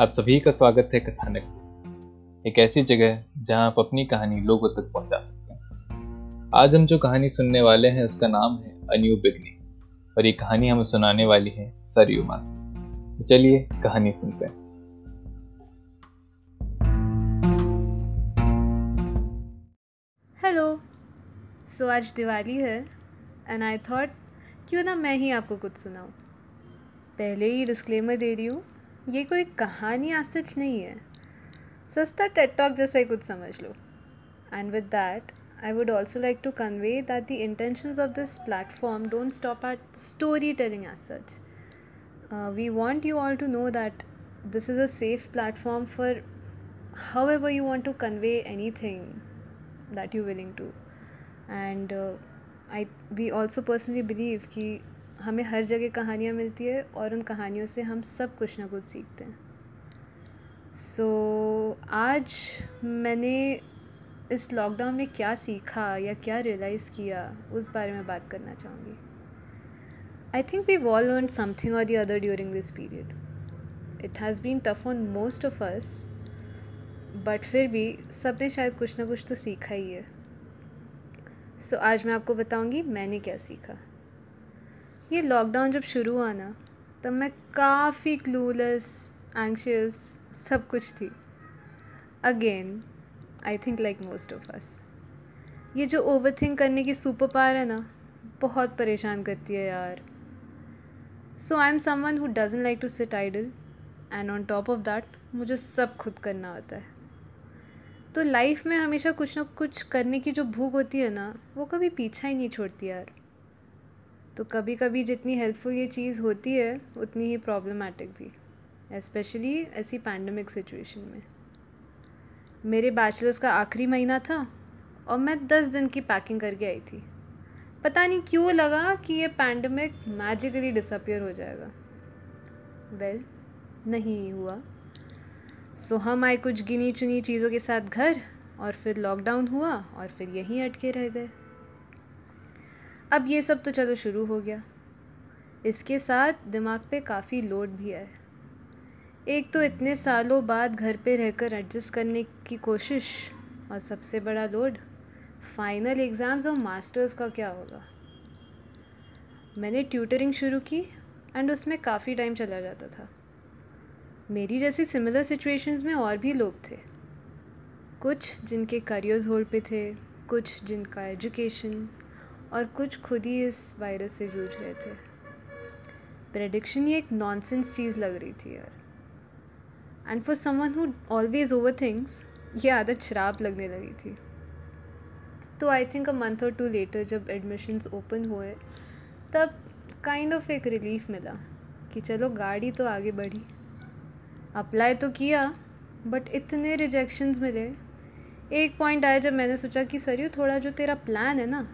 आप सभी का स्वागत है कथानक एक ऐसी जगह जहाँ आप अपनी कहानी लोगों तक पहुँचा सकते हैं। आज हम जो कहानी सुनने वाले हैं, उसका नाम है अन्यू बिगनिंग और ये कहानी हमें सुनाने वाली है सरयू माथुर तो चलिए कहानी सुनते हैं। हेलो। सो आज दिवाली है एंड आई थॉट क्यों ना मैं ही आपको कुछ सुनाऊँ। पहले ही डिस्क्लेमर दे रही हूँ ये कोई कहानी आज सच नहीं है। सस्ता टेकटॉक जैसा ही कुछ समझ लो। And with that I would also like to convey that the intention of this platform don't stop at story telling as such we want you all to know that this is a safe platform for how you want to convey any thing that you willing to and I we also personally believe कि हमें हर जगह कहानियाँ मिलती है और उन कहानियों से हम सब कुछ ना कुछ सीखते हैं। सो so, आज मैंने इस लॉकडाउन में क्या सीखा या क्या रियलाइज़ किया उस बारे में बात करना चाहूँगी। I think we all learn something or the other during this period it has been tough on most of us but फिर भी सबने शायद कुछ ना कुछ तो सीखा ही है। सो so, आज मैं आपको बताऊँगी मैंने क्या सीखा। ये लॉकडाउन जब शुरू हुआ ना, तब मैं काफ़ी क्लूलेस एंशियस सब कुछ थी। Again I think like most of us ये जो ओवर थिंक करने की सुपर पावर है ना, बहुत परेशान करती है यार। So I am someone who doesn't like to sit idle and on top of that मुझे सब खुद करना होता है। तो लाइफ में हमेशा कुछ ना कुछ करने की जो भूख होती है ना, वो कभी पीछा ही नहीं छोड़ती यार। तो कभी कभी जितनी हेल्पफुल ये चीज़ होती है उतनी ही प्रॉब्लमेटिक भी स्पेशली ऐसी पैंडमिक सिचुएशन में। मेरे बैचलर्स का आखिरी महीना था और मैं दस दिन की पैकिंग करके आई थी। पता नहीं क्यों लगा कि ये पैंडमिक मैजिकली डिसअपियर हो जाएगा। वेल well, नहीं हुआ। सो हम आए कुछ गिनी चुनी चीज़ों के साथ घर और फिर लॉकडाउन हुआ और फिर यहीं अटके रह गए। अब ये सब तो चलो शुरू हो गया। इसके साथ दिमाग पे काफ़ी लोड भी है एक तो इतने सालों बाद घर पे रहकर एडजस्ट करने की कोशिश और सबसे बड़ा लोड फाइनल एग्ज़ाम्स और मास्टर्स का क्या होगा। मैंने ट्यूटरिंग शुरू की एंड उसमें काफ़ी टाइम चला जाता था। मेरी जैसी सिमिलर सिचुएशंस में और भी लोग थे। कुछ जिनके करियर्स होल्ड पे थे, कुछ जिनका एजुकेशन और कुछ खुद ही इस वायरस से जूझ रहे थे। प्रडिक्शन ये एक नॉनसेंस चीज़ लग रही थी यार। And for someone who always over things ये आदत शराब लगने लगी थी। तो I think a month or two later जब एडमिशन्स ओपन हुए, तब काइंड ऑफ़ एक रिलीफ मिला कि चलो गाड़ी तो आगे बढ़ी। अप्लाई तो किया बट इतने रिजेक्शंस मिले। एक पॉइंट आया जब मैंने सोचा कि सर यू थोड़ा जो तेरा प्लान है ना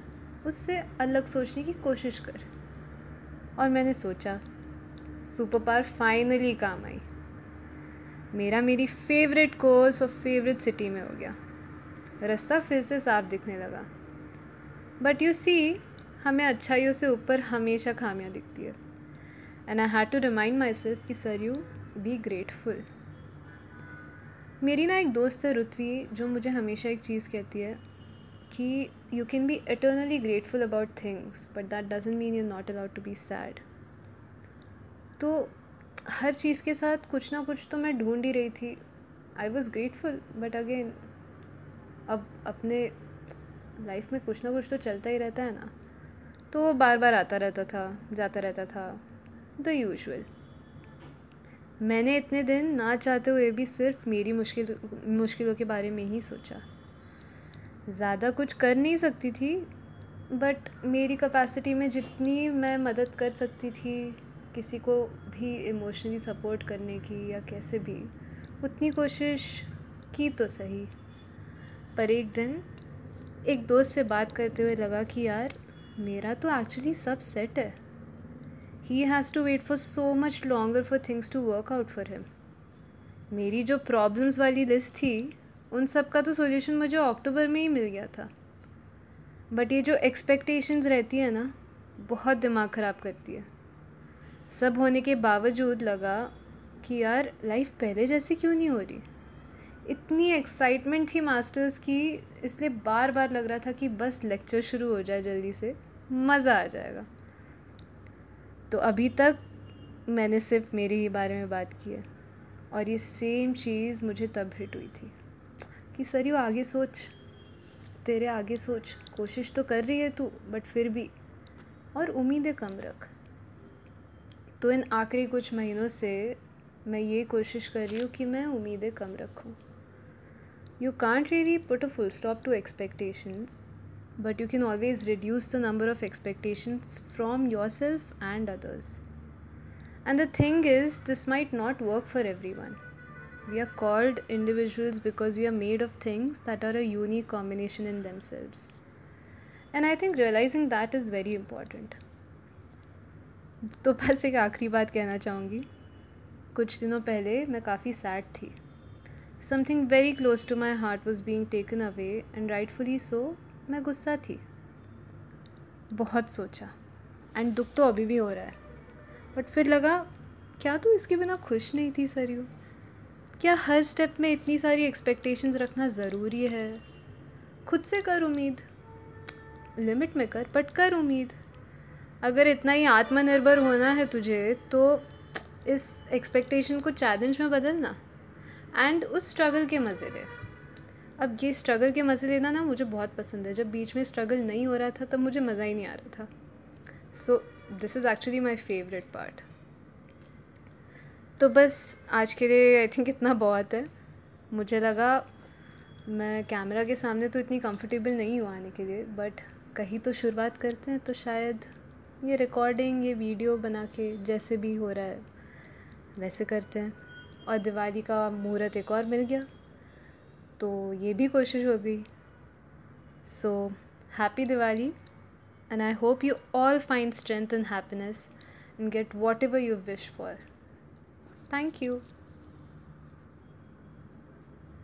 उससे अलग सोचने की कोशिश कर। और मैंने सोचा सुपर पावर फाइनली काम आई। मेरा मेरी फेवरेट कोर्स और फेवरेट सिटी में हो गया। रास्ता फिर से साफ़ दिखने लगा। बट यू सी हमें अच्छाइयों से ऊपर हमेशा खामियाँ दिखती है। And I had to remind myself कि सर यू बी ग्रेटफुल मेरी ना एक दोस्त है रुत्वी जो मुझे हमेशा एक चीज़ कहती है कि you can be eternally grateful about things but that doesn't mean you not allowed to be sad तो हर चीज़ के साथ कुछ ना कुछ तो मैं ढूंढ ही रही थी। I was grateful but again अब अपने लाइफ में कुछ ना कुछ तो चलता ही रहता है ना। तो वो बार बार आता रहता था, जाता रहता था द यूजल मैंने इतने दिन ना चाहते हुए भी सिर्फ़ मेरी मुश्किल, मुश्किलों के बारे में ही सोचा। ज़्यादा कुछ कर नहीं सकती थी बट मेरी कैपेसिटी में जितनी मैं मदद कर सकती थी, किसी को भी इमोशनली सपोर्ट करने की या कैसे भी, उतनी कोशिश की तो सही। पर एक दिन, एक दोस्त से बात करते हुए लगा कि यार, मेरा तो एक्चुअली सब सेट है। He has to wait for so much longer for things to work out for him मेरी जो प्रॉब्लम्स वाली लिस्ट थी उन सब का तो सोल्यूशन मुझे अक्टूबर में ही मिल गया था। बट ये जो एक्सपेक्टेशंस रहती है ना, बहुत दिमाग ख़राब करती है। सब होने के बावजूद लगा कि यार लाइफ पहले जैसी क्यों नहीं हो रही? इतनी एक्साइटमेंट थी मास्टर्स की, इसलिए बार बार लग रहा था कि बस लेक्चर शुरू हो जाए जल्दी से, मज़ा आ जाएगा। तो अभी तक मैंने सिर्फ़ मेरे ही बारे में बात की है। और ये सेम चीज़ मुझे तब हिट हुई थी। कि सर, यू आगे सोच। तेरे आगे सोच। कोशिश तो कर रही है तू बट फिर भी। और उम्मीदें कम रख। तो इन आखिरी कुछ महीनों से मैं ये कोशिश कर रही हूँ कि मैं उम्मीदें कम रखूँ। You can't really put a full stop to expectations but you can always reduce the number of expectations from yourself and others and the thing is this might not work for everyone We are called individuals because we are made of things that are a unique combination in themselves. And I think realizing that is very important. तो बस एक आखिरी बात कहना चाहूँगी कुछ दिनों पहले मैं काफ़ी सैड थी something very close to my heart was being taken away and rightfully so मैं गुस्सा थी बहुत सोचा एंड दुख तो अभी भी हो रहा है बट फिर लगा क्या तू इसके बिना खुश नहीं थी सरयू क्या हर स्टेप में इतनी सारी एक्सपेक्टेशंस रखना ज़रूरी है? खुद से कर उम्मीद। लिमिट में कर बट कर उम्मीद। अगर इतना ही आत्मनिर्भर होना है तुझे तो इस एक्सपेक्टेशन को चैलेंज में बदलना। एंड उस स्ट्रगल के मज़े ले अब ये स्ट्रगल के मज़े लेना ना मुझे बहुत पसंद है। जब बीच में स्ट्रगल नहीं हो रहा था, तब मुझे मज़ा ही नहीं आ रहा था। So this is actually my favourite part तो बस आज के लिए आई थिंक इतना बहुत है। मुझे लगा मैं कैमरा के सामने तो इतनी कंफर्टेबल नहीं हूँ आने के लिए बट कहीं तो शुरुआत करते हैं तो शायद ये रिकॉर्डिंग ये वीडियो बना के जैसे भी हो रहा है, वैसे करते हैं। और दिवाली का मुहूर्त एक और मिल गया तो ये भी कोशिश हो गई। So happy Diwali and I hope you all find strength and happiness and get whatever you wish for thank you